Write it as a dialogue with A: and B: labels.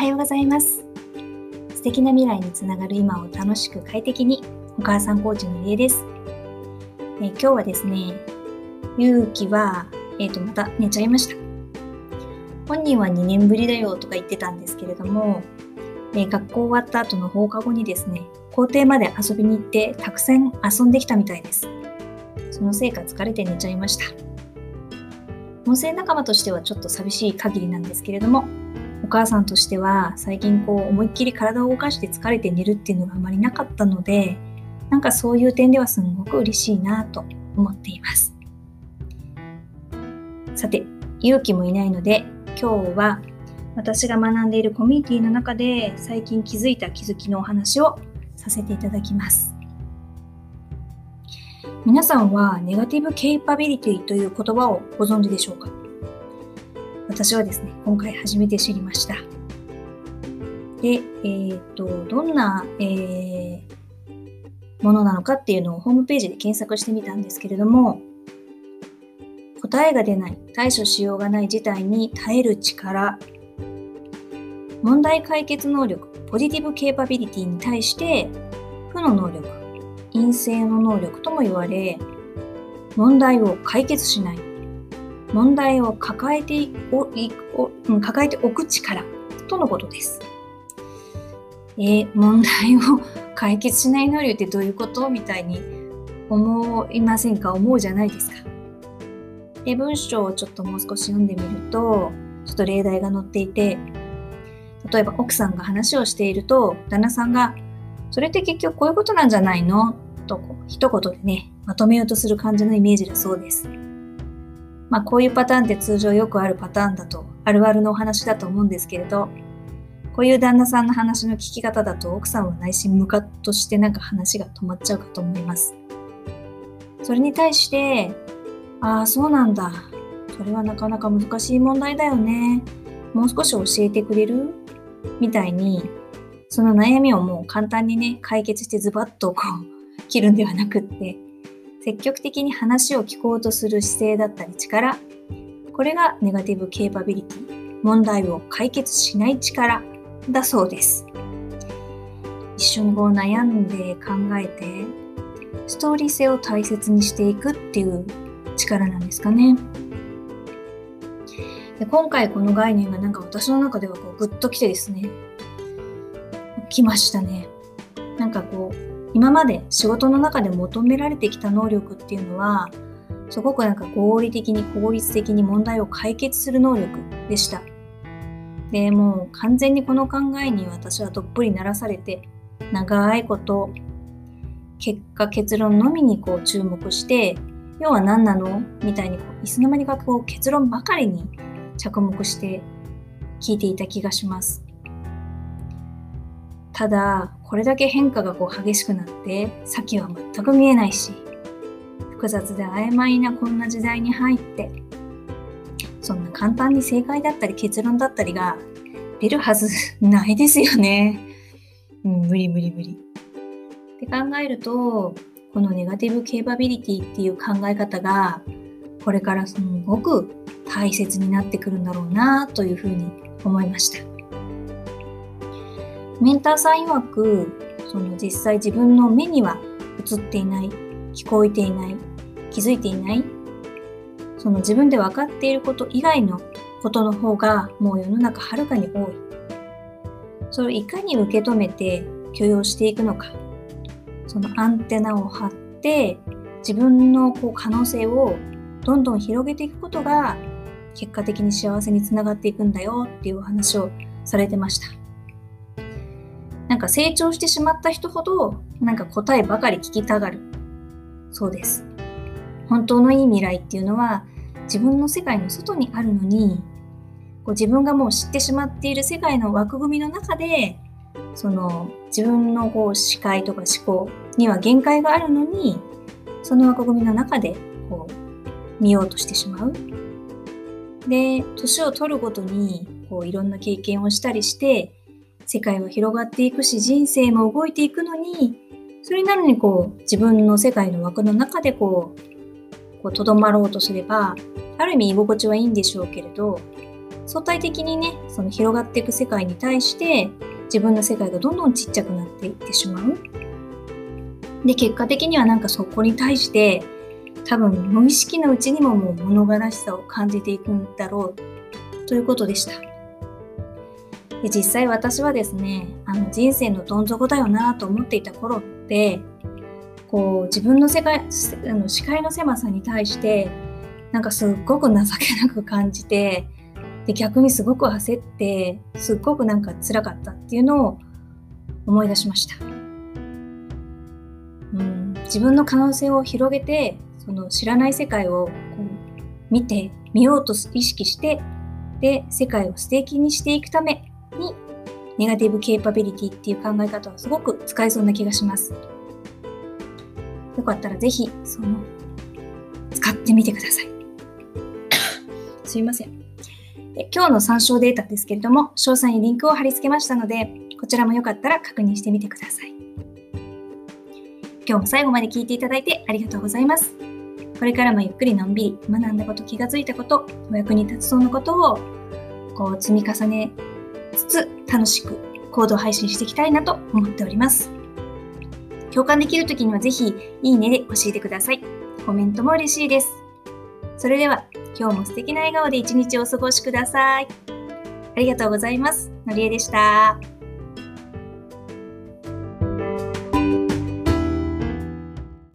A: はようございます。素敵な未来につながる今を楽しく快適にお母さんコーチのりえです、え今日はですね勇気はえっ、ー、とまた寝ちゃいました。本人は2年ぶりだよとか言ってたんですけれども、え学校終わった後の放課後にですね校庭まで遊びに行ってたくさん遊んできたみたいです。そのせいか疲れて寝ちゃいました。音声仲間としてはちょっと寂しい限りなんですけれども、母さんとしては最近こう思いっきり体を動かして疲れて寝るっていうのがあまりなかったので、なんかそういう点ではすごく嬉しいなと思っています。さて、勇気もいないので、今日は私が学んでいるコミュニティの中で最近気づいた気づきのお話をさせていただきます。皆さんはネガティブケイパビリティという言葉をご存知でしょうか？私はですね、今回初めて知りました。で、えっ、と、どんな、えー、ものなのかっていうのをホームページで検索してみたんですけれども、答えが出ない、対処しようがない事態に耐える力、問題解決能力、ポジティブケイパビリティに対して負の能力、陰性の能力とも言われ、問題を解決しない、問題を抱えておいお抱えておく力とのことです。えー、問題を解決しない能力ってどういうことみたいに思いませんか？思うじゃないですか。で、文章をちょっともう少し読んでみると、ちょっと例題が載っていて、例えば奥さんが話をしていると、旦那さんがそれって結局こういうことなんじゃないの？と一言でね、まとめようとする感じのイメージだそうです。まあこういうパターンって通常よくあるパターンだと、あるあるのお話だと思うんですけれど、こういう旦那さんの話の聞き方だと奥さんは内心ムカッとしてなんか話が止まっちゃうかと思います。それに対して、ああ、そうなんだ。それはなかなか難しい問題だよね。もう少し教えてくれる？みたいにその悩みをもう簡単にね、解決してズバッとこう、切るんではなくって、積極的に話を聞こうとする姿勢だったり力、これがネガティブケーパビリティ、問題を解決しない力だそうです。一緒にこう悩んで考えて、ストーリー性を大切にしていくっていう力なんですかね。で今回この概念がなんか私の中ではこうグッときてですね、きましたね。なんかこう、今まで仕事の中で求められてきた能力っていうのは、すごくなんか合理的に効率的に問題を解決する能力でした。で、もう完全にこの考えに私はどっぷりならされて、長いこと、結果結論のみにこう注目して、要は何なのみたいにこういつの間にかこう結論ばかりに着目して聞いていた気がします。ただこれだけ変化がこう激しくなって先は全く見えないし複雑で曖昧なこんな時代に入ってそんな簡単に正解だったり結論だったりが出るはずないですよね。うん、無理無理無理。って考えるとこのネガティブケーパビリティっていう考え方がこれからすごく大切になってくるんだろうなというふうに思いました。メンターさん曰く、その実際自分の目には映っていない、聞こえていない、気づいていない、その自分で分かっていること以外のことの方がもう世の中はるかに多い。それをいかに受け止めて許容していくのか、そのアンテナを張って自分のこう可能性をどんどん広げていくことが結果的に幸せにつながっていくんだよっていうお話をされてました。なんか成長してしまった人ほど、なんか答えばかり聞きたがる。そうです。本当のいい未来っていうのは、自分の世界の外にあるのに、こう自分がもう知ってしまっている世界の枠組みの中で、その自分のこう視界とか思考には限界があるのに、その枠組みの中でこう見ようとしてしまう。で、年を取るごとにこういろんな経験をしたりして、世界は広がっていくし人生も動いていくのにそれなのにこう自分の世界の枠の中でこうとどまろうとすればある意味居心地はいいんでしょうけれど相対的にね、その広がっていく世界に対して、自分の世界がどんどんちっちゃくなっていってしまう。で、結果的にはなんかそこに対して、多分無意識のうちにももう物悲しさを感じていくんだろうということでした。で実際私はですね、あの人生のどん底だよなと思っていた頃って、こう自分の世界あの視界の狭さに対してなんかすっごく情けなく感じてで逆にすごく焦ってすっごくなんか辛かったっていうのを思い出しました。うん自分の可能性を広げてその知らない世界をこう見てみようと意識してで世界を素敵にしていくためネガティブケイパビリティっていう考え方はすごく使えそうな気がします。よかったらぜひ、その、使ってみてください。すいません。今日の参照データですけれども、詳細にリンクを貼り付けましたので、こちらもよかったら確認してみてください。今日も最後まで聞いていただいてありがとうございます。これからもゆっくりのんびり学んだこと、気がついたこと、お役に立つそうなことをこう積み重ねつつ楽しく行動配信していきたいなと思っております。共感できるときにはぜひ、いいねで教えてください。コメントも嬉しいです。それでは、今日も素敵な笑顔で一日お過ごしください。ありがとうございます。のりえでした。